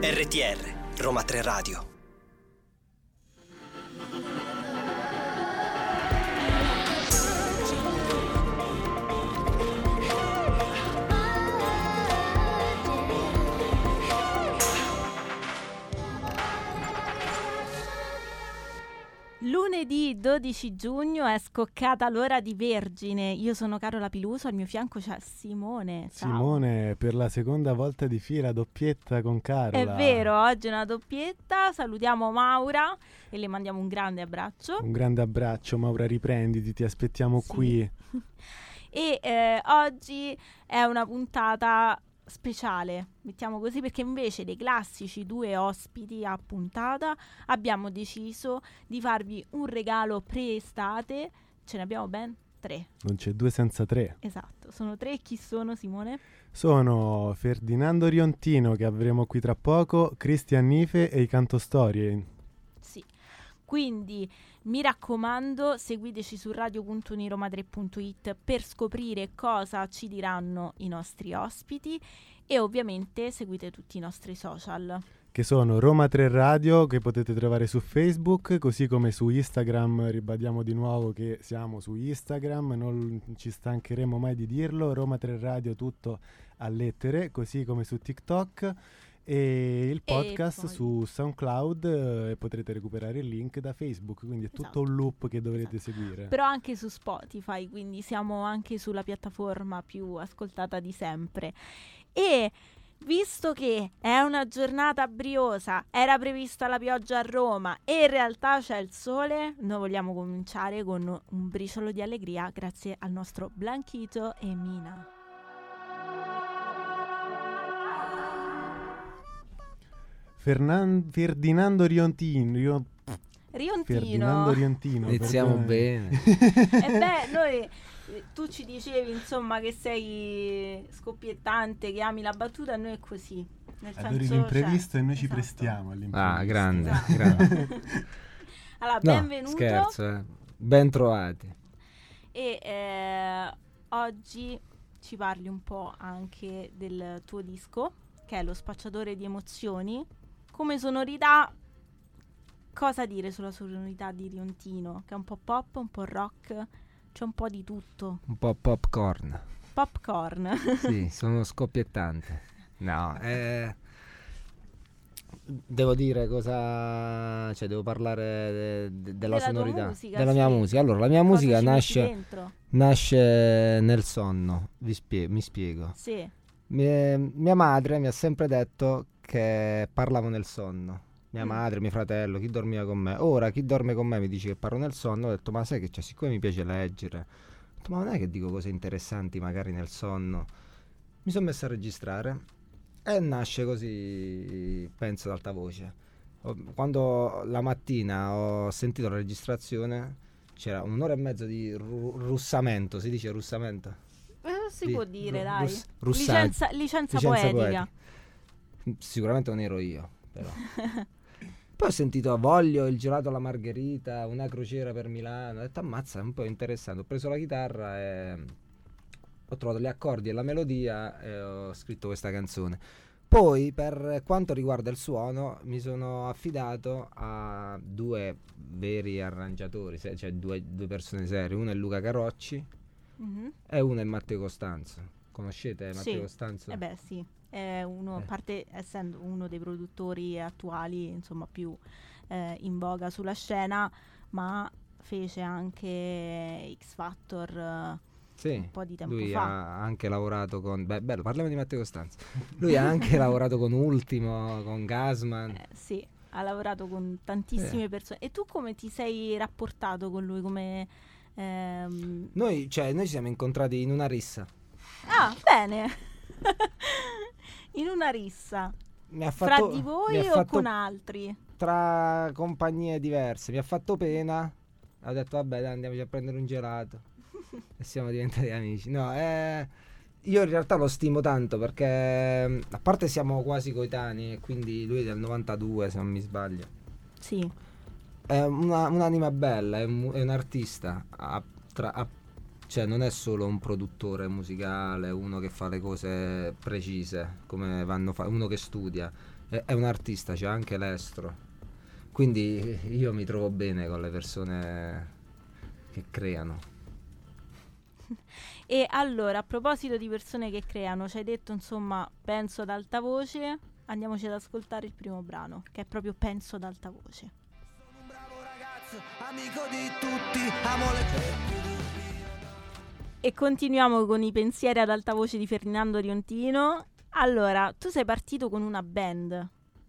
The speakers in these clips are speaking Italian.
RTR, Roma 3 Radio. Lunedì 12 giugno è scoccata l'ora di Vergine. Io sono Carola Piluso, al mio fianco c'è Simone. Ciao. Simone, per la seconda volta di fila, doppietta con Carola. È vero, oggi è una doppietta. Salutiamo Maura e le mandiamo un grande abbraccio. Un grande abbraccio, Maura, riprenditi, ti aspettiamo Sì. qui. E eh, oggi è una puntata speciale, mettiamo così, perché invece dei classici due ospiti a puntata abbiamo deciso di farvi un regalo pre-estate. Ce ne abbiamo ben tre. Non c'è due senza tre. Esatto, sono tre. Chi sono Simone? Sono Ferdinando Riontino, che avremo qui tra poco, Cristian Nife e i Cantostorie. Quindi mi raccomando, seguiteci su radio.uniroma3.it per scoprire cosa ci diranno i nostri ospiti e ovviamente seguite tutti i nostri social. che sono Roma 3 Radio che potete trovare su Facebook, così come su Instagram, ribadiamo di nuovo che siamo su Instagram, non ci stancheremo mai di dirlo, Roma 3 Radio tutto a lettere, così come su TikTok e il podcast poi- su SoundCloud eh, e potrete recuperare il link da Facebook, quindi è tutto Esatto. un loop che dovrete Esatto. seguire. Però anche su Spotify, quindi siamo anche sulla piattaforma più ascoltata di sempre. E visto che è una giornata briosa, era prevista la pioggia a Roma e in realtà c'è il sole, noi vogliamo cominciare con un briciolo di allegria grazie al nostro Blanchito e Mina. Fernan- Ferdinando Riontino, Rio- Riontino. Ferdinando Riontino. Iniziamo bene. E beh, noi tu ci dicevi insomma che sei scoppiettante, che ami la battuta, noi è così. Nel Adori senso, l'imprevisto cioè, e noi ci esatto. prestiamo all'imprevisto. Ah, grande, Esatto. grande. Allora, No, benvenuto. scherzo, eh. Ben trovati. E eh, oggi ci parli un po' anche del tuo disco, che è Lo spacciatore di emozioni. Come sonorità, cosa dire sulla sonorità di Riontino? Che è un po' pop, un po' rock, c'è un po' di tutto. Un po' popcorn. Popcorn. Sì, sono scoppiettante. No, eh, devo dire cosa... Cioè, devo parlare de- de- della, Della sonorità. musica, della mia sì. musica. Allora, la mia Cosa musica nasce, nasce nel sonno. Vi spie- mi spiego. Sì. Mi- mia madre mi ha sempre detto che parlavo nel sonno. Mia Mm. madre, mio fratello, chi dormiva con me. Ora chi dorme con me mi dice che parlo nel sonno. Ho detto, ma sai che c'è, siccome mi piace leggere, ho detto, ma non è che dico cose interessanti magari nel sonno. Mi sono messo a registrare e nasce così, penso, ad alta voce. Quando la mattina ho sentito la registrazione, c'era un'ora e mezzo di ru- russamento, si dice russamento? Eh, si Di- può dire, ru- dai. rus- russaggi. Licenza, licenza Licenza poetica. Sicuramente non ero io, però. Poi ho sentito voglio il gelato alla margherita, una crociera per Milano. Ho detto ammazza, è un po' interessante. Ho preso la chitarra e ho trovato gli accordi e la melodia e ho scritto questa canzone. Poi, per quanto riguarda il suono, mi sono affidato a due veri arrangiatori, cioè due, due persone serie. Uno è Luca Carocci Mhm. e uno è Matteo Costanzo. Conoscete Matteo Sì. Costanzo? Eh beh, sì. È uno, a Eh. parte essendo uno dei produttori attuali, insomma, più eh, in voga sulla scena, ma fece anche X Factor eh, Sì. un po' di tempo Lui fa. ha anche lavorato con. Beh, bello, parliamo di Matteo Costanzo. Lui ha anche lavorato con Ultimo, con Gasman. Eh, sì, ha lavorato con tantissime persone. E tu come ti sei rapportato con lui? Come, ehm, Noi, cioè, noi ci siamo incontrati in una rissa. Ah, bene. in una rissa. Mi ha Fra fatto, di mi voi o fatto con altri? tra compagnie diverse. Mi ha fatto pena. Ho detto, vabbè, dai, andiamoci a prendere un gelato. e siamo diventati amici. No, eh, io in realtà lo stimo tanto perché, a parte siamo quasi coetanei, quindi lui è del 92, se non mi sbaglio. Sì. È una- un'anima bella, è un, è un artista. Ha, tra- ha Cioè non è solo un produttore musicale, uno che fa le cose precise, come vanno fa- uno che studia, è, è un artista, c'è anche l'estro. Quindi io mi trovo bene con le persone che creano. E allora, a proposito di persone che creano, ci hai detto insomma, penso ad alta voce. Andiamoci ad ascoltare il primo brano, che è proprio Penso ad alta voce. Sono un bravo ragazzo, amico di tutti, amo le E continuiamo con i pensieri ad alta voce di Ferdinando Riontino. Allora, tu sei partito con una band,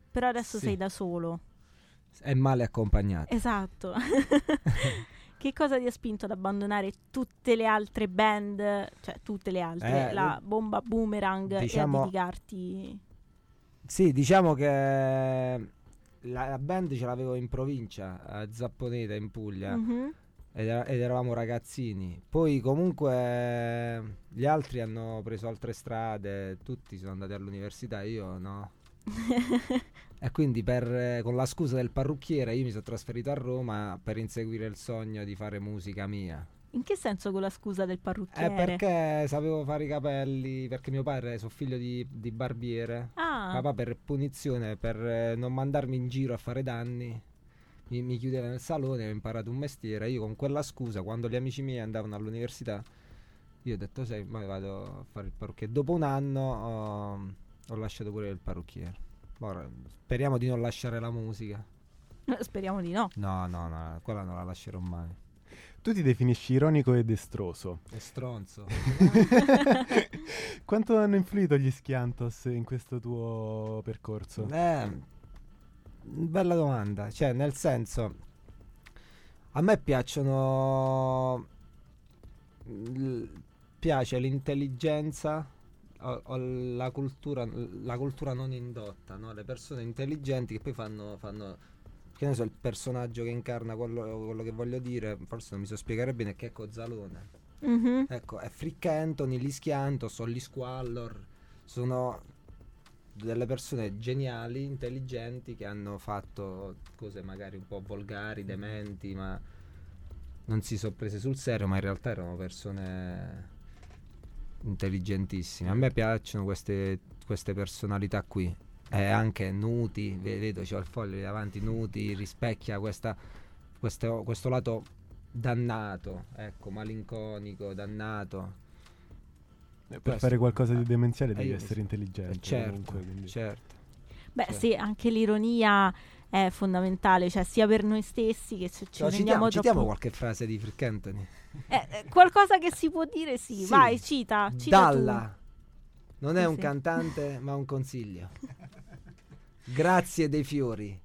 però adesso Sì. sei da solo. È male accompagnato. Esatto. che cosa ti ha spinto ad abbandonare tutte le altre band, cioè tutte le altre, Eh, la bomba boomerang e a diciamo- dedicarti... Sì, diciamo che la, la band ce l'avevo in provincia, a Zapponeta in Puglia. Mhm. Ed, era- ed eravamo ragazzini. Poi comunque gli altri hanno preso altre strade, tutti sono andati all'università, io no. E quindi per, eh, con la scusa del parrucchiere io mi sono trasferito a Roma per inseguire il sogno di fare musica mia. In che senso con la scusa del Eh, parrucchiere? perché sapevo fare i capelli, perché mio padre, sono figlio di, di barbiere. Ah, Papà per punizione, per eh, non mandarmi in giro a fare danni, mi, mi chiudeva nel salone, ho imparato un mestiere. Io con quella scusa, quando gli amici miei andavano all'università, io ho detto, sai, ma vado a fare il parrucchiere. Dopo un anno ho, ho lasciato pure il parrucchiere. Ora, speriamo di non lasciare la musica. speriamo di no. No, no, no, quella non la lascerò mai. Tu ti definisci ironico e destroso. È stronzo. Quanto hanno influito gli Schiantos in questo tuo percorso? Eh, bella domanda. Cioè, nel senso, a me piacciono. l- piace l'intelligenza o, o la cultura, la cultura non indotta, no? Le persone intelligenti che poi fanno. fanno che ne so, il personaggio che incarna quello, quello che voglio dire, forse non mi so spiegare bene, è Checco Zalone. Mhm. Ecco, è Frick Anthony, gli Schianto, sono gli Squallor, sono delle persone geniali, intelligenti che hanno fatto cose magari un po' volgari, dementi, ma non si sono prese sul serio, ma in realtà erano persone intelligentissime. A me piacciono queste, queste personalità qui. E anche Nuti, ve- vedo, c'ho il foglio davanti, Nuti rispecchia questa, questo, questo lato dannato, ecco, malinconico, dannato. Per questo. fare qualcosa di Eh, demenziale eh, devi io- essere intelligente. Eh, certo, comunque, certo. Beh, Cioè. sì, anche l'ironia è fondamentale, cioè sia per noi stessi che se ci No, rendiamo citiamo, citiamo qualche frase di Frick Anthony. Eh, eh, qualcosa che si può dire, sì. Sì. Vai, cita, cita tu. Dalla. Non è Sì, un sì. cantante, ma un consiglio. Grazie dei fiori.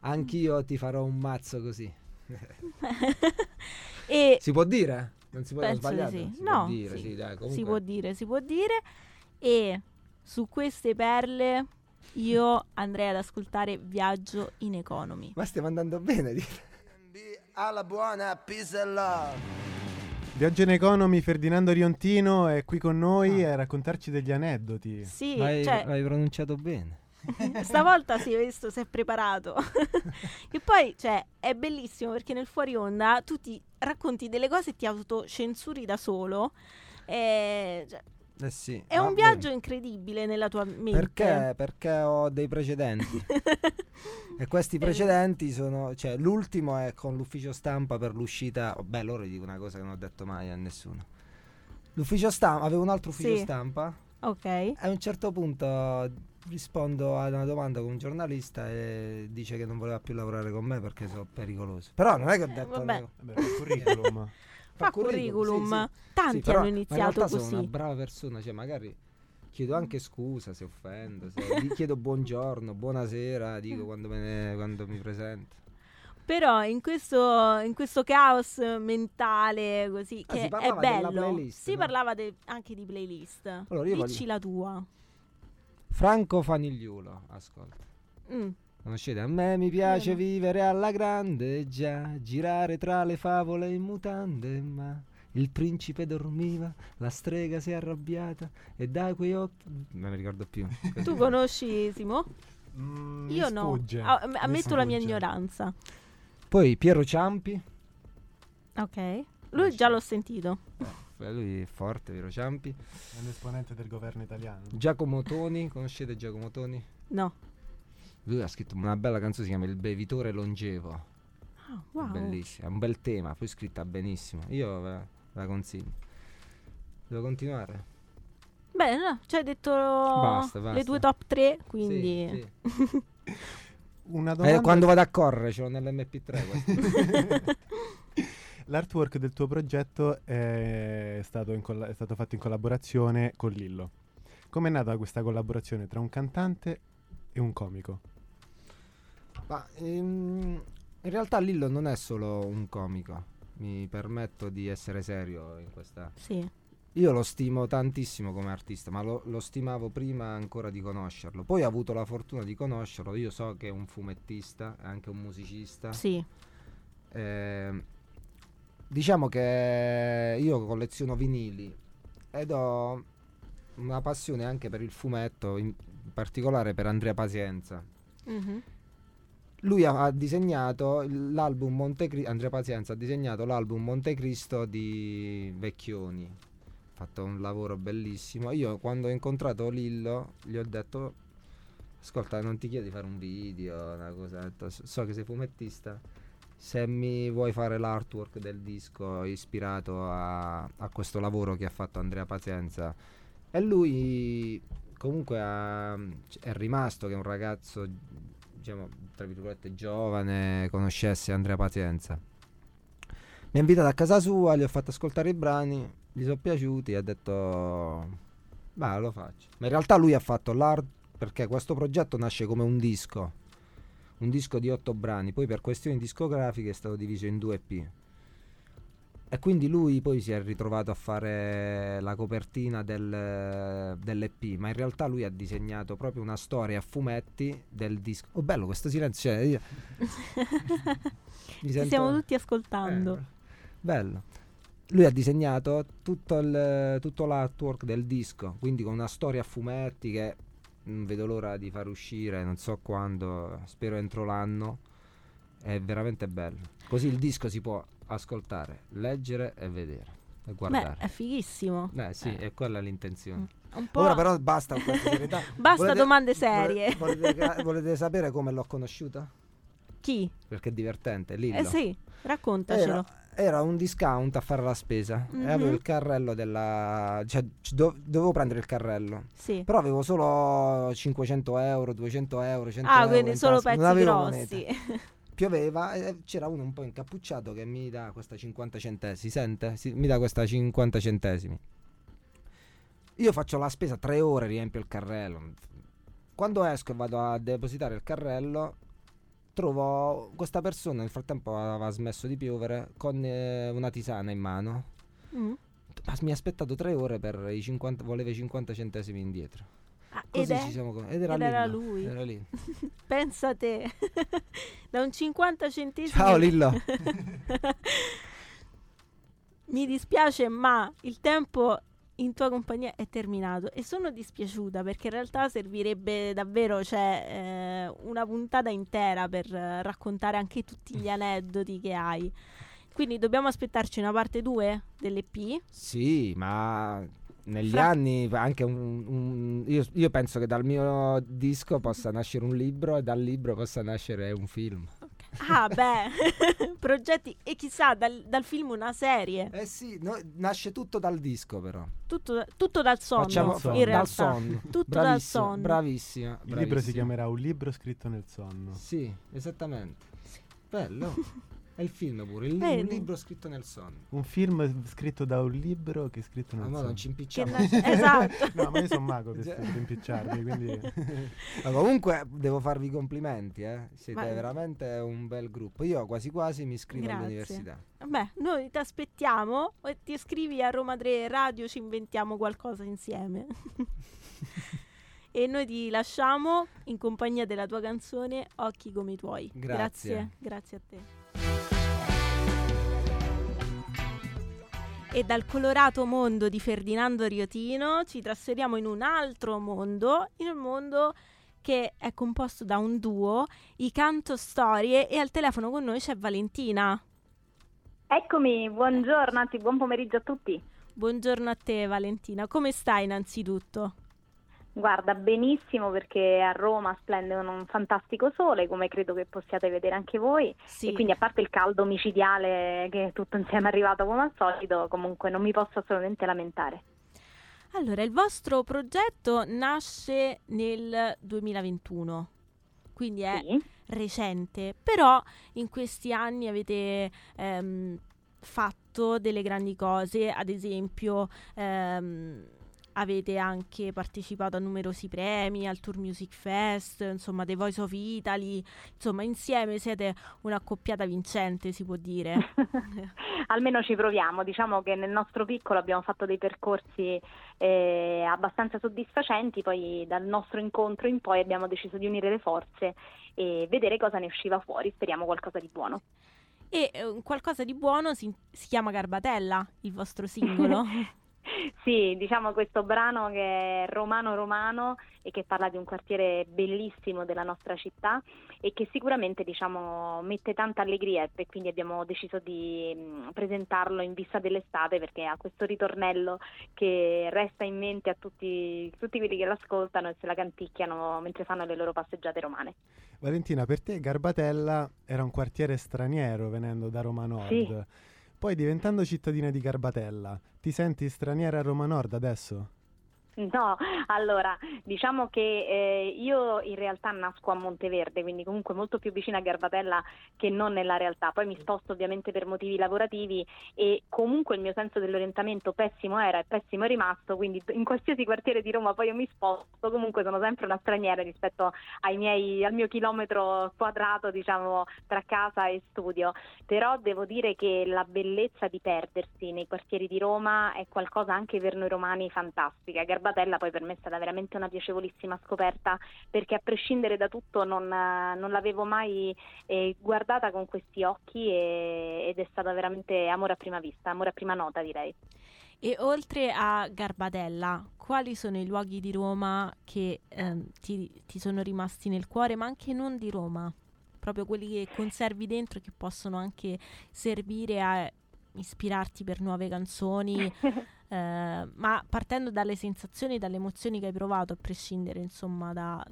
Anch'io ti farò un mazzo così. e Si può dire? Non si può penso sbagliare? sì. Si No, può dire, sì. sì, dai, si può dire, si può dire. E su queste perle io andrei ad ascoltare Viaggio in Economy. Ma stiamo andando bene. di- alla buona, peace and love. Viaggio in Economy, Ferdinando Riontino è qui con noi a raccontarci degli aneddoti. Sì, L'hai, cioè, l'hai pronunciato bene. stavolta si è visto, si è preparato. che poi, cioè, è bellissimo perché nel fuori onda tu ti racconti delle cose e ti autocensuri da solo. E, cioè, Eh sì. è un bene. viaggio incredibile nella tua mente. Perché? Perché ho dei precedenti. e questi precedenti sono. Cioè, l'ultimo è con l'ufficio stampa per l'uscita. Beh, loro dico una cosa che non ho detto mai a nessuno. L'ufficio stampa, avevo un altro ufficio Sì. stampa. ok. E a un certo punto rispondo a una domanda con un giornalista e dice che non voleva più lavorare con me perché sono pericoloso. Però non è che ho detto. vabbè. no. Vabbè, il curriculum. Fa curriculum. sì, sì. Tanti Sì, però hanno in iniziato realtà così. sono una brava persona, cioè magari chiedo anche scusa se offendo, se gli chiedo buongiorno, buonasera, dico quando, me ne- quando mi presento. Però in questo, in questo caos mentale così, Ah, che si è parlava della bello, playlist, si no? parlava de- anche di playlist. Allora, io Dici la tua. Franco Fanigliulo, ascolta. Mm. Conoscete? A me mi piace no. vivere alla grande, già, girare tra le favole in mutande, ma il principe dormiva, la strega si è arrabbiata e dai quei occhi... Non mi ricordo più. Tu conosci Simo? Mm, mi Io no. Ah, mi ammetto la mia ignoranza. Poi Piero Ciampi, Ok. Lui già l'ho sentito. Eh, Lui è forte, vero Ciampi? È un esponente del governo italiano. Giacomo Toni, conoscete Giacomo Toni? No. Lui ha scritto una bella canzone, si chiama Il bevitore longevo. Ah, wow. Bellissima, è un bel tema, poi scritta benissimo. Io ve ve la consiglio. Devo continuare? Beh, no, ci hai detto Basta, basta. le tue top 3, quindi... Sì, sì. Una Eh, domanda. quando vado a correre ce l'ho nell'MP3 questo. L'artwork del tuo progetto è stato, in colla- è stato fatto in collaborazione con Lillo. Com'è nata questa collaborazione tra un cantante e un comico? Ma ehm, in realtà Lillo non è solo un comico. Mi permetto di essere serio in questa. Sì. Io lo stimo tantissimo come artista, ma lo, lo stimavo prima ancora di conoscerlo. Poi ho avuto la fortuna di conoscerlo. Io so che è un fumettista, è anche un musicista. Sì. Eh, diciamo che io colleziono vinili ed ho una passione anche per il fumetto, in particolare per Andrea Pazienza. Mhm. Lui ha, ha disegnato l'album Montecristo, Andrea Pazienza ha disegnato l'album Montecristo di Vecchioni. Ha fatto un lavoro bellissimo. Io quando ho incontrato Lillo gli ho detto ascolta non ti chiedo di fare un video, una cosa, ho detto, "So- so che sei fumettista, se mi vuoi fare l'artwork del disco ispirato a, a questo lavoro che ha fatto Andrea Pazienza. E lui comunque ha- è rimasto che un ragazzo, diciamo, tra virgolette, giovane, conoscesse Andrea Pazienza. Mi ha invitato a casa sua, gli ho fatto ascoltare i brani, gli sono piaciuti e ha detto, ma lo faccio. Ma in realtà lui ha fatto l'art perché questo progetto nasce come un disco, un disco di otto brani, poi per questioni discografiche è stato diviso in due EP. E quindi lui poi si è ritrovato a fare la copertina del, dell'EP, ma in realtà lui ha disegnato proprio una storia a fumetti del disco. Oh bello questo silenzio, cioè, io- Ci sento- stiamo tutti ascoltando. eh, bello. Lui ha disegnato tutto, il, tutto l'artwork del disco, quindi con una storia a fumetti che non vedo l'ora di far uscire, non so quando, spero entro l'anno. È veramente bello. Così il disco si può ascoltare, leggere e vedere e Beh, guardare. è fighissimo. Beh, sì, eh. è quella l'intenzione. Un po'... Ora però basta con questa serietà. Basta Volete- domande serie. Volete, ca- volete sapere come l'ho conosciuta? Chi? Perché è divertente, Lillo. Eh sì, raccontacelo. Era, era un discount a fare la spesa Mhm. e avevo il carrello della... cioè ci do- dovevo prendere il carrello. Sì. Però avevo solo 500 euro, 200 euro, 100 Ah, euro quindi in solo pezzi grossi. Pioveva e c'era uno un po' incappucciato che mi dà questa 50 centesimi. Si sente? Si- mi dà questa 50 centesimi. Io faccio la spesa tre ore, riempio il carrello. Quando esco e vado a depositare il carrello, trovo questa persona. Nel frattempo aveva smesso di piovere con eh, una tisana in mano. Mm. Ma mi ha aspettato tre ore per i 50, voleva i 50 centesimi indietro. Ah, ed, Così è? ci siamo ed era, ed era Lillo, lui. Era lì. Pensa a te. da un 50 centesimi. Ciao Lillo. Mi dispiace, ma il tempo in tua compagnia è terminato e sono dispiaciuta perché in realtà servirebbe davvero cioè, eh, una puntata intera per eh, raccontare anche tutti gli aneddoti che hai. Quindi dobbiamo aspettarci una parte 2 dell'EP. Sì, ma negli Fra- anni anche un, un- io, io penso che dal mio disco possa nascere un libro e dal libro possa nascere un film. Ah, beh, progetti e chissà dal, dal film una serie. Eh sì, no, nasce tutto dal disco però. Tutto, tutto dal sonno. Facciamo Dal sonno. in dal realtà. sonno. Tutto dal Bravissima, sonno. Bravissima, Il libro si chiamerà Un libro scritto nel sonno. Sì, esattamente. Bello. È il film pure, il, un Vedi? libro scritto nel sonno. Un film scritto da un libro che è scritto nel Ma mo sonno. non ci Che impicciamo. nasce- esatto. no, ma io sono mago per, Già. per impicciarmi, quindi... Ma comunque devo farvi complimenti, eh. Siete Ma- veramente un bel gruppo. Io quasi quasi mi iscrivo Grazie. all'università. Beh, noi ti aspettiamo e ti iscrivi a Roma 3 Radio, ci inventiamo qualcosa insieme. e noi ti lasciamo in compagnia della tua canzone Occhi come i tuoi. Grazie. grazie a te. E dal colorato mondo di Ferdinando Riotino ci trasferiamo in un altro mondo, in un mondo che è composto da un duo, i Canto Storie, e al telefono con noi c'è Valentina. Eccomi, buongiorno, anzi buon pomeriggio a tutti. Buongiorno a te Valentina, come stai innanzitutto? Guarda, benissimo perché a Roma splende un, fantastico sole, come credo che possiate vedere anche voi. Sì. E quindi a parte il caldo micidiale che tutto insieme è arrivato come al solito, comunque non mi posso assolutamente lamentare. Allora, il vostro progetto nasce nel 2021, quindi è Sì. recente, però in questi anni avete ehm, fatto delle grandi cose, ad esempio ehm, avete anche partecipato a numerosi premi, al Tour Music Fest, insomma, The Voice of Italy, insomma, insieme siete un'accoppiata vincente, si può dire. Almeno ci proviamo, diciamo che nel nostro piccolo abbiamo fatto dei percorsi eh, abbastanza soddisfacenti, poi dal nostro incontro in poi abbiamo deciso di unire le forze e vedere cosa ne usciva fuori, speriamo qualcosa di buono. E eh, qualcosa di buono si, si chiama Garbatella, il vostro singolo. Sì, diciamo questo brano che è romano romano e che parla di un quartiere bellissimo della nostra città e che sicuramente diciamo mette tanta allegria e quindi abbiamo deciso di mh, presentarlo in vista dell'estate perché ha questo ritornello che resta in mente a tutti, tutti quelli che l'ascoltano e se la canticchiano mentre fanno le loro passeggiate romane. Valentina, per te Garbatella era un quartiere straniero venendo da Roma Nord. Sì. Poi diventando cittadina di Garbatella, ti senti straniera a Roma Nord adesso? No, allora diciamo che eh, io in realtà nasco a Monteverde, quindi comunque molto più vicina a Garbatella che non nella realtà. Poi mi sposto ovviamente per motivi lavorativi e comunque il mio senso dell'orientamento pessimo era e pessimo è rimasto, quindi in qualsiasi quartiere di Roma poi io mi sposto, comunque sono sempre una straniera rispetto miei, al mio chilometro quadrato, diciamo, tra casa e studio. Però devo dire che la bellezza di perdersi nei quartieri di Roma è qualcosa anche per noi romani fantastica. Garbatella poi per me è stata veramente una piacevolissima scoperta perché a prescindere da tutto non, eh, non l'avevo mai eh, guardata con questi occhi e- ed è stata veramente amore a prima vista, amore a prima nota direi. e oltre a Garbatella, quali sono i luoghi di Roma che ehm, ti, ti sono rimasti nel cuore, ma anche non di Roma? Proprio quelli che conservi dentro che possono anche servire a ispirarti per nuove canzoni, eh, ma partendo dalle sensazioni, dalle emozioni che hai provato, a prescindere insomma da,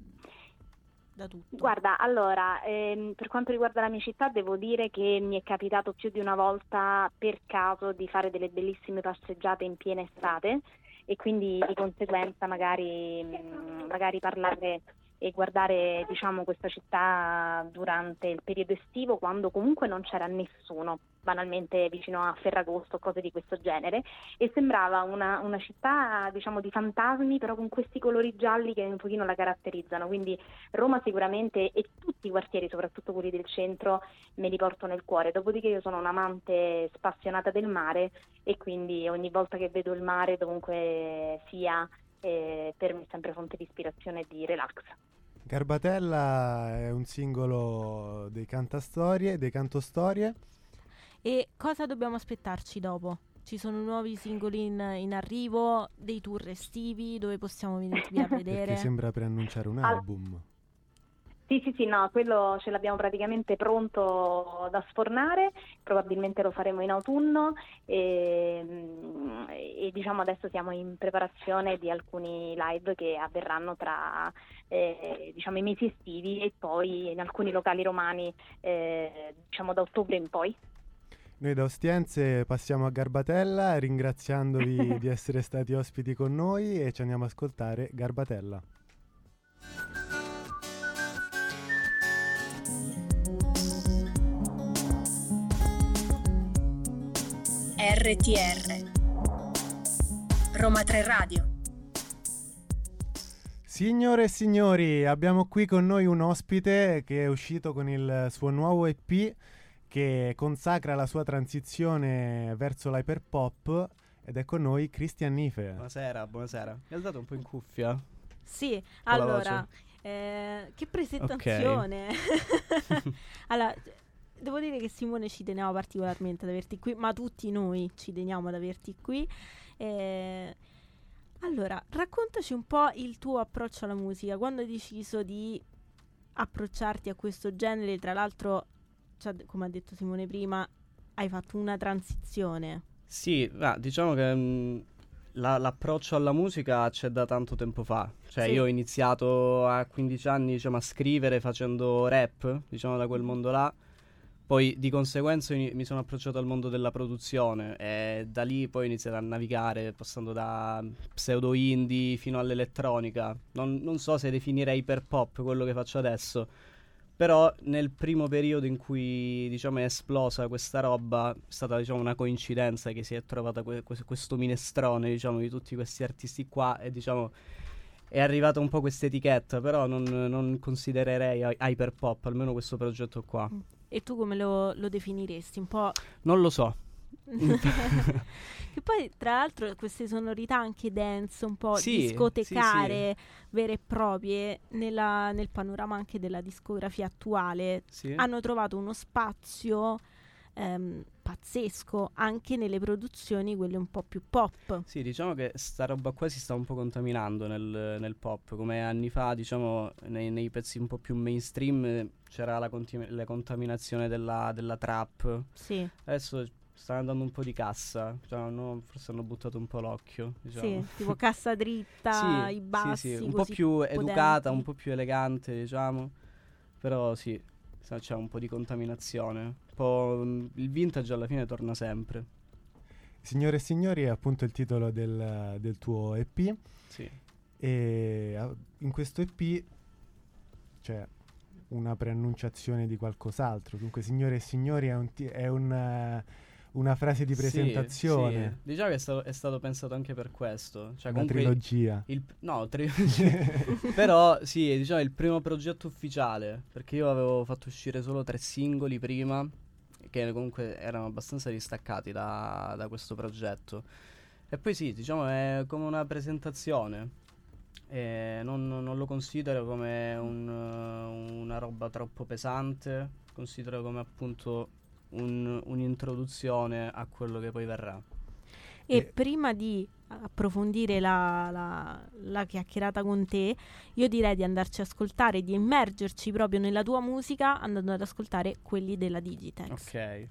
da tutto. Guarda, allora, ehm, per quanto riguarda la mia città, devo dire che mi è capitato più di una volta per caso di fare delle bellissime passeggiate in piena estate e quindi di conseguenza magari, mm, magari parlare e guardare diciamo, questa città durante il periodo estivo quando comunque non c'era nessuno, banalmente vicino a Ferragosto, cose di questo genere, e sembrava una, una città diciamo, di fantasmi però con questi colori gialli che un pochino la caratterizzano, quindi Roma sicuramente e tutti i quartieri, soprattutto quelli del centro, me li porto nel cuore. Dopodiché io sono un'amante spassionata del mare e quindi ogni volta che vedo il mare, dovunque sia, eh, per me è sempre fonte di ispirazione e di relax. Garbatella è un singolo dei cantastorie, dei cantostorie. E cosa dobbiamo aspettarci dopo? Ci sono nuovi singoli in, in arrivo, dei tour estivi dove possiamo venirvi a vedere. Perché sembra preannunciare un Al- album. Sì, sì, sì, no, quello ce l'abbiamo praticamente pronto da sfornare, probabilmente lo faremo in autunno e, e, diciamo adesso siamo in preparazione di alcuni live che avverranno tra eh, diciamo, i mesi estivi e poi in alcuni locali romani eh, diciamo da ottobre in poi. Noi da Ostiense passiamo a Garbatella ringraziandovi di essere stati ospiti con noi e ci andiamo a ascoltare Garbatella. RTR Roma 3 Radio Signore e signori, abbiamo qui con noi un ospite che è uscito con il suo nuovo EP che consacra la sua transizione verso l'hyperpop ed è con noi Christian Nife. Buonasera, buonasera. Mi alzate un po' in cuffia. Sì, la allora, eh, che presentazione! allora, devo dire che Simone ci teniamo particolarmente ad averti qui, ma tutti noi ci teniamo ad averti qui. Eh, allora, raccontaci un po' il tuo approccio alla musica, quando hai deciso di approcciarti a questo genere, tra l'altro, cioè, come ha detto Simone prima, hai fatto una transizione Sì, ah, diciamo che mh, la- l'approccio alla musica c'è da tanto tempo fa. Cioè, Sì. io ho iniziato a 15 anni, diciamo, a scrivere facendo rap, diciamo, da quel mondo là. Poi di conseguenza mi sono approcciato al mondo della produzione e da lì poi ho iniziato a navigare passando da pseudo indie fino all'elettronica. Non, non so se definirei iper pop quello che faccio adesso, però nel primo periodo in cui diciamo è esplosa questa roba è stata diciamo una coincidenza che si è trovata que- que- questo minestrone diciamo di tutti questi artisti qua e diciamo è arrivata un po' questa etichetta però non, non considererei hy- hyper pop almeno questo progetto qua E tu come lo, lo definiresti? Un po'... non lo so. Che poi tra l'altro queste sonorità anche dance, un po' Sì, discotecare vere e proprie nella- nel panorama anche della discografia attuale sì. hanno trovato uno spazio ehm, pazzesco anche nelle produzioni quelle un po' più pop. Sì, diciamo che sta roba qua si sta un po' contaminando nel, nel pop, come anni fa, diciamo, nei, nei pezzi un po' più mainstream eh, c'era la, conti- la contaminazione della, della trap. Sì, Adesso sta andando un po' di cassa, cioè, hanno- forse hanno buttato un po' l'occhio. Diciamo. sì, tipo cassa dritta, Sì, i bassi, sì, sì, un po' più educata, potenti. un po' più elegante, diciamo. Però sì, sa- c'è un po' di contaminazione. Un po', mm, il vintage alla fine torna sempre. Signore e signori è appunto il titolo del, del tuo EP Sì. e in questo EP c'è una preannunciazione di qualcos'altro. Dunque, signore e signori è, un ti- è una, una frase di Sì, presentazione, sì. Diciamo che è stato, è stato pensato anche per questo. Cioè, una trilogia. il, no, trilogia. Però sì, diciamo è il primo progetto ufficiale. Perché io avevo fatto uscire solo tre singoli prima, che comunque erano abbastanza distaccati da, da questo progetto. E poi sì, diciamo è come una presentazione. Non, non lo considero come un, una roba troppo pesante, considero come appunto un- un'introduzione a quello che poi verrà. E Eh. prima di approfondire la, la- la chiacchierata con te, io direi di andarci a ascoltare, di immergerci proprio nella tua musica andando ad ascoltare quelli della Digitex. Ok.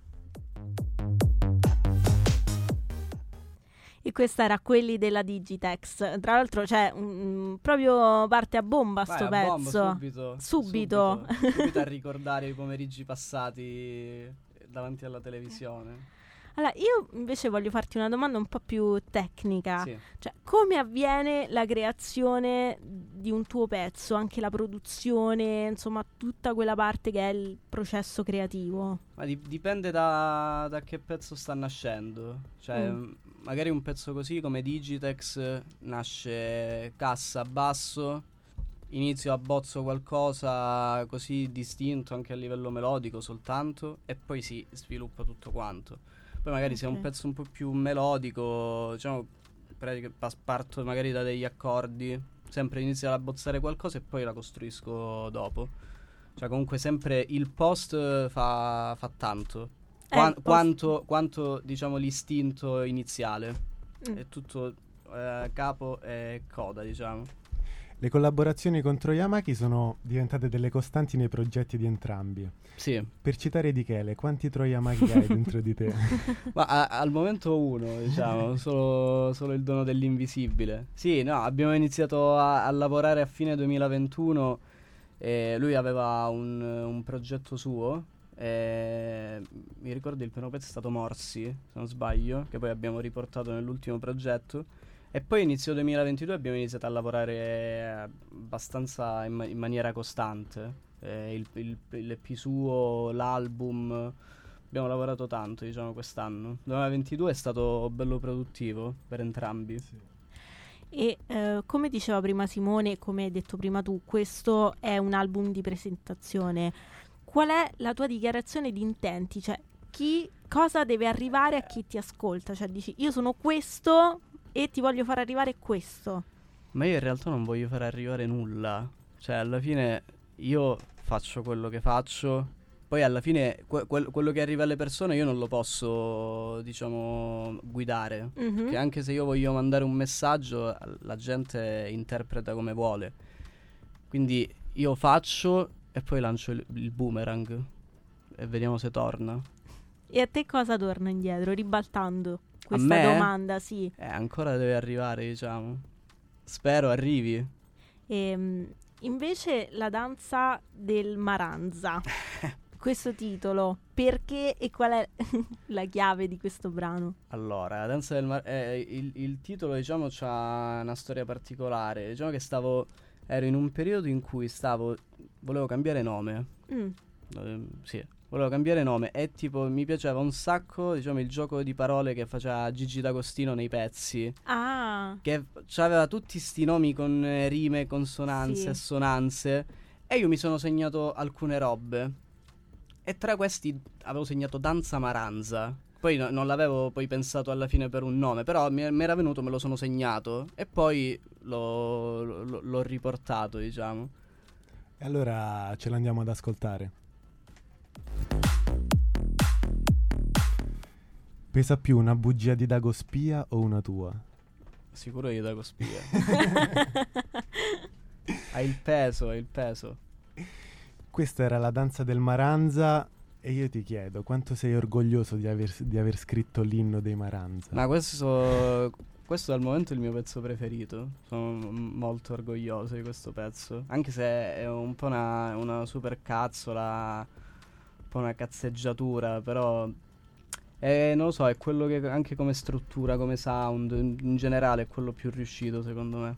E questa era quelli della Digitex. Tra l'altro, cioè, mm, proprio parte a bomba Vai, sto a pezzo. bomba, subito, Subito. subito, subito a ricordare i pomeriggi passati davanti alla televisione. Allora, io invece voglio farti una domanda un po' più tecnica. Sì. Cioè, come avviene la creazione di un tuo pezzo, anche la produzione, insomma, tutta quella parte che è il processo creativo? Ma di- dipende da, da che pezzo sta nascendo. Cioè, Mm. magari un pezzo così come Digitex nasce cassa, basso, inizio abbozzo qualcosa così distinto anche a livello melodico soltanto e poi si sviluppa tutto quanto. Poi magari se è un pezzo un po' più melodico, diciamo, parto magari da degli accordi, sempre inizio ad abbozzare qualcosa e poi la costruisco dopo. Cioè comunque sempre il post eh, fa, fa tanto. Eh, Qua- post- Quanto, quanto diciamo l'istinto iniziale. Mm. È tutto eh, capo e coda, diciamo. Le collaborazioni con Troyamaki sono diventate delle costanti nei progetti di entrambi. Sì. Per citare Di Chele, quanti Troyamaki hai dentro di te? Ma a- al momento uno, diciamo, solo, solo il dono dell'invisibile. Sì, no, abbiamo iniziato a, a lavorare a fine 2021 e lui aveva un, un progetto suo. E mi ricordo il primo pezzo è stato Morsi, se non sbaglio, che poi abbiamo riportato nell'ultimo progetto. E poi inizio 2022 abbiamo iniziato a lavorare abbastanza in, ma- in maniera costante. Eh, il, il, l'EP suo, l'album, abbiamo lavorato tanto, diciamo, quest'anno. 2022 è stato bello produttivo per entrambi. E eh, come diceva prima Simone, come hai detto prima tu, questo è un album di presentazione. Qual è la tua dichiarazione di intenti? Cioè, chi, cosa deve arrivare a chi ti ascolta? Cioè, dici, io sono questo e ti voglio far arrivare questo. Ma io in realtà non voglio fare arrivare nulla. Cioè, alla fine io faccio quello che faccio. Poi alla fine que- quel- quello che arriva alle persone io non lo posso, diciamo, guidare. Mhm. Che anche se io voglio mandare un messaggio, la gente interpreta come vuole. Quindi io faccio e poi lancio il, il boomerang e vediamo se torna. E a te cosa torna indietro, ribaltando questa domanda, sì. Eh, ancora deve arrivare, diciamo. Spero arrivi. Ehm, invece la danza del Maranza. questo titolo, perché e qual è la chiave di questo brano? Allora, la danza del mar- eh, il, il titolo, diciamo, ha una storia particolare. Diciamo che stavo. Ero in un periodo in cui stavo. Volevo cambiare nome. Mm, Eh, sì, volevo cambiare nome. E tipo, mi piaceva un sacco, diciamo, il gioco di parole che faceva Gigi D'Agostino nei pezzi. Ah, Che aveva tutti sti nomi con eh, rime, consonanze, Sì. assonanze. E io mi sono segnato alcune robe. E tra questi avevo segnato Danza Maranza. Poi no- non l'avevo poi pensato alla fine per un nome, però mi, mi era venuto, me lo sono segnato. E poi l'ho, l'ho- l'ho riportato, diciamo. E allora ce l'andiamo ad ascoltare. Pesa più una bugia di Dagospia o una tua? Sicuro io da Cospia. ha il peso, ha il peso. Questa era la danza del Maranza e io ti chiedo quanto sei orgoglioso di aver, di aver scritto l'inno dei Maranza? Ma questo, questo è al momento il mio pezzo preferito. Sono molto orgoglioso di questo pezzo. Anche se è un po' una, una super cazzola, un po' una cazzeggiatura, però. Eh, non lo so, è quello che anche come struttura, come sound, in, in generale è quello più riuscito secondo me.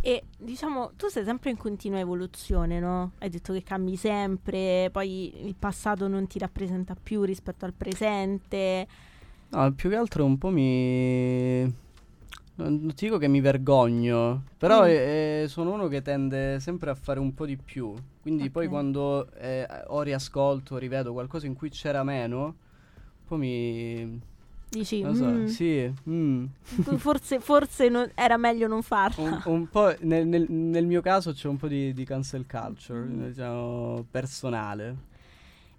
e diciamo, tu sei sempre in continua evoluzione, no? Hai detto che cambi sempre, poi il passato non ti rappresenta più rispetto al presente. No, più che altro un po' mi. Non ti dico che mi vergogno, però Mm. eh, sono uno che tende sempre a fare un po' di più. Quindi poi Ok. quando eh, o riascolto, rivedo qualcosa in cui c'era meno, un po' mi. Dici, Non so, "Mm, sì, mm. forse, forse non- era meglio non farla. un, un po' nel, nel- nel mio caso c'è un po' di, di cancel culture, Mm. diciamo, personale.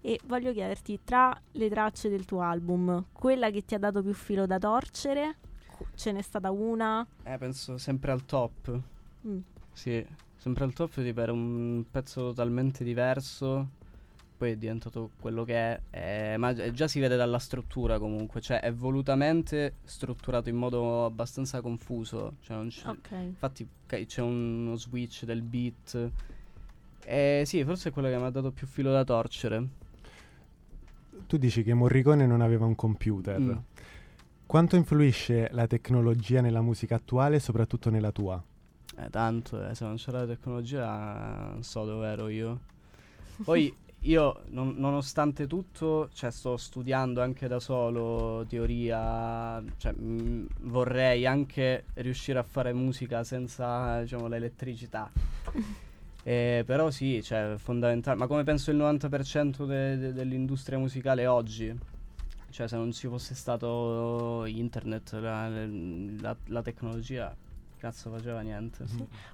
E voglio chiederti, tra le tracce del tuo album, quella che ti ha dato più filo da torcere, ce n'è stata una? Eh, penso sempre al top. Mm. Sì, sempre al top tipo era un pezzo totalmente diverso. Poi è diventato quello che è, eh, ma gi- già si vede dalla struttura comunque, cioè è volutamente strutturato in modo abbastanza confuso. Cioè non c'è- Ok. Infatti ok, c'è uno switch del beat. Eh, sì, forse è quello che mi ha dato più filo da torcere. Tu dici che Morricone non aveva un computer. Mm. Quanto influisce la tecnologia nella musica attuale, soprattutto nella tua? Eh, tanto, eh, se non c'era la tecnologia non so dove ero io. Poi io, non- nonostante tutto, cioè, sto studiando anche da solo teoria, cioè, mm, vorrei anche riuscire a fare musica senza, diciamo, l'elettricità. Eh, però sì, cioè, è fondamentale, ma come penso il 90% de- de- dell'industria musicale oggi, cioè se non ci fosse stato internet, la, la- la tecnologia, cazzo faceva niente.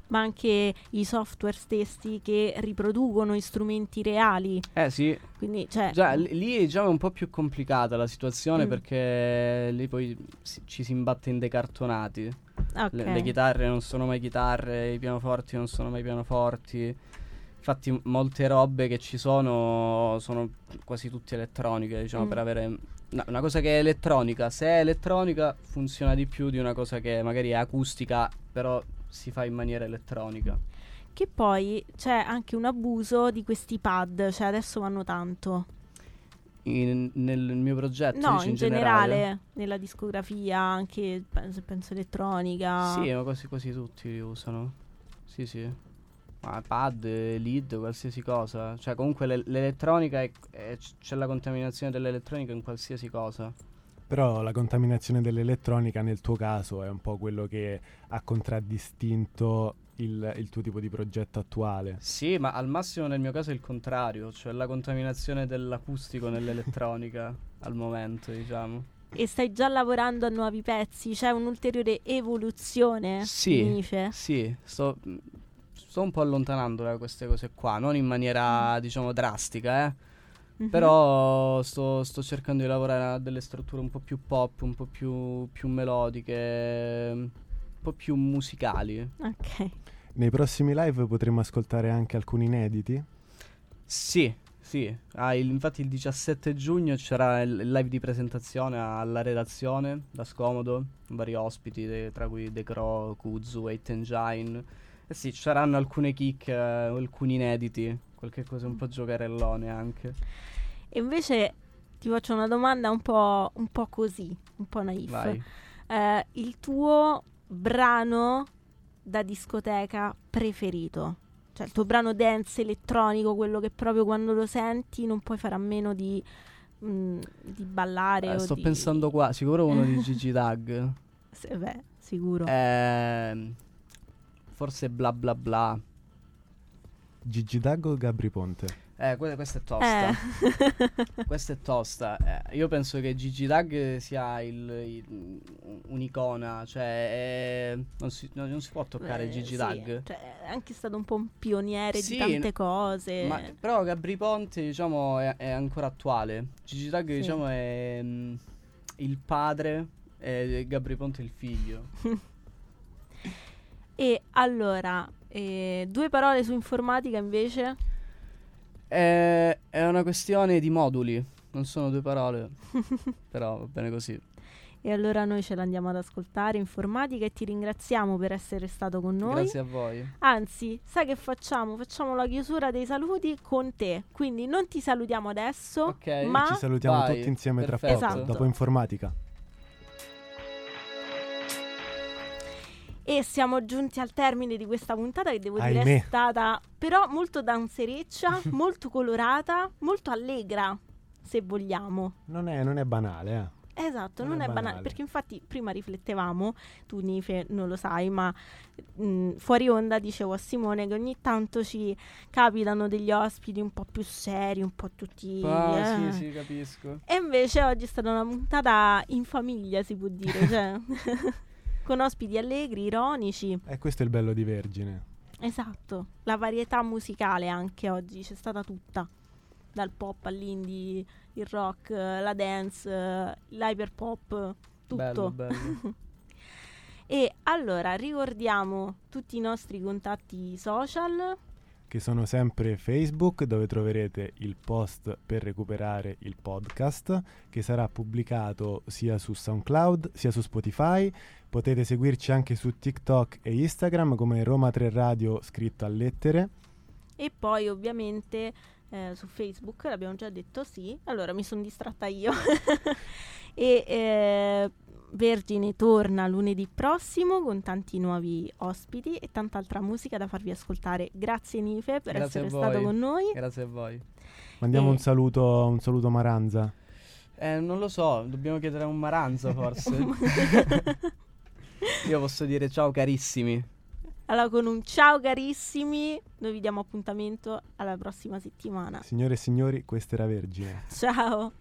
Ma anche i software stessi che riproducono strumenti reali. Eh sì, Quindi, cioè, già l- lì è un po' più complicata la situazione Mm. perché lì poi si- ci si imbatte in dei cartonati. ok. Le, le chitarre non sono mai chitarre, i pianoforti non sono mai pianoforti. Infatti m- molte robe che ci sono sono quasi tutte elettroniche, diciamo, Mm. per avere no, una cosa che è elettronica, se è elettronica funziona di più di una cosa che magari è acustica, però si fa in maniera elettronica. Che poi c'è anche un abuso di questi pad, cioè adesso vanno tanto. In- nel mio progetto No, dici in generale, nella discografia, anche penso, penso elettronica. Sì, ma quasi quasi tutti li usano. Sì, sì. Ma pad, lead, qualsiasi cosa. Cioè, comunque l'e- l'elettronica è, è- c'è la contaminazione dell'elettronica in qualsiasi cosa. Però la contaminazione dell'elettronica nel tuo caso è un po' quello che ha contraddistinto il, il tuo tipo di progetto attuale. Sì, ma al massimo nel mio caso è il contrario, cioè la contaminazione dell'acustico nell'elettronica al momento, diciamo. E stai già lavorando a nuovi pezzi? C'è un'ulteriore evoluzione? Sì. Sì, sto, sto un po' allontanando da queste cose qua, non in maniera, diciamo, drastica, eh. Mhm. Però sto, sto cercando di lavorare a delle strutture un po' più pop, un po' più, più melodiche, un po' più musicali. Ok. Nei prossimi live potremo ascoltare anche alcuni inediti. Sì, Sì, ah, il- infatti il 17 giugno c'era il il live di presentazione alla redazione da Scomodo, vari ospiti, de- tra cui De Cro, Kuzu, Eight Engine. Eh sì, ci saranno alcune kick, eh, alcuni inediti, qualche cosa un po' giocarellone anche. E invece ti faccio una domanda un po', un po' così, un po' naif. Eh, il tuo brano da discoteca preferito? Cioè il tuo brano dance elettronico, quello che proprio quando lo senti non puoi fare a meno di, mm, di ballare Eh, sto di- pensando qua, sicuro uno di Gigi Dag. Se- beh, sicuro. Ehm, forse bla bla bla. Gigi Dago o Gabri Ponte? Eh, que- questa è tosta. Eh. Questa è tosta. Eh, io penso che Gigi Dag sia il- il- un'icona, cioè è- non, si, no, non si può toccare Eh, Gigi sì, Dag. cioè, è anche stato un po' un pioniere Sì, di tante cose. Ma, però Gabri Ponte, diciamo, è, è ancora attuale. Gigi Dag, Sì. diciamo, è mm, il padre e Gabri Ponte il figlio. E allora, eh, due parole su informatica invece? È, è una questione di moduli, non sono due parole, però va bene così. E allora noi ce l'andiamo ad ascoltare, informatica, e ti ringraziamo per essere stato con noi. Grazie a voi. Anzi, sai che facciamo? Facciamo la chiusura dei saluti con te. Quindi non ti salutiamo adesso, Ok. ma Ci salutiamo Vai, tutti insieme tra perfetto. poco, Esatto. dopo informatica. E siamo giunti al termine di questa puntata che devo dire è Ahimè. stata però molto danzereccia, molto colorata, molto allegra, se vogliamo. Non è, non è banale, eh. Esatto, Non non, è è banale, banale. perché infatti prima riflettevamo, tu Nife non lo sai, ma mh, fuori onda dicevo a Simone che ogni tanto ci capitano degli ospiti un po' più seri, un po' tutti... Ah, eh. sì, sì, capisco. E invece oggi è stata una puntata in famiglia, si può dire, cioè, con ospiti allegri, ironici. E questo è il bello di Vergine. Esatto, la varietà musicale anche oggi c'è stata tutta, dal pop all'indie, il rock, eh, la dance, eh, l'hyperpop, tutto. Bello, bello. E allora ricordiamo tutti i nostri contatti social. Che sono sempre Facebook dove troverete il post per recuperare il podcast che sarà pubblicato sia su SoundCloud sia su Spotify. Potete seguirci anche su TikTok e Instagram come Roma 3 Radio scritto a lettere. E poi ovviamente eh, su Facebook, l'abbiamo già detto sì, allora mi sono distratta io. e eh, Vergine torna lunedì prossimo con tanti nuovi ospiti e tanta altra musica da farvi ascoltare. Grazie Nife per Grazie essere stato con noi. Grazie a voi. Mandiamo E- un saluto, un saluto a Maranza. Eh, non lo so, dobbiamo chiedere a un Maranza forse. Io posso dire ciao carissimi. allora con un ciao carissimi, noi vi diamo appuntamento alla prossima settimana. Signore e signori, questa era Vergine. Ciao!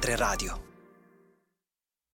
3 Radio.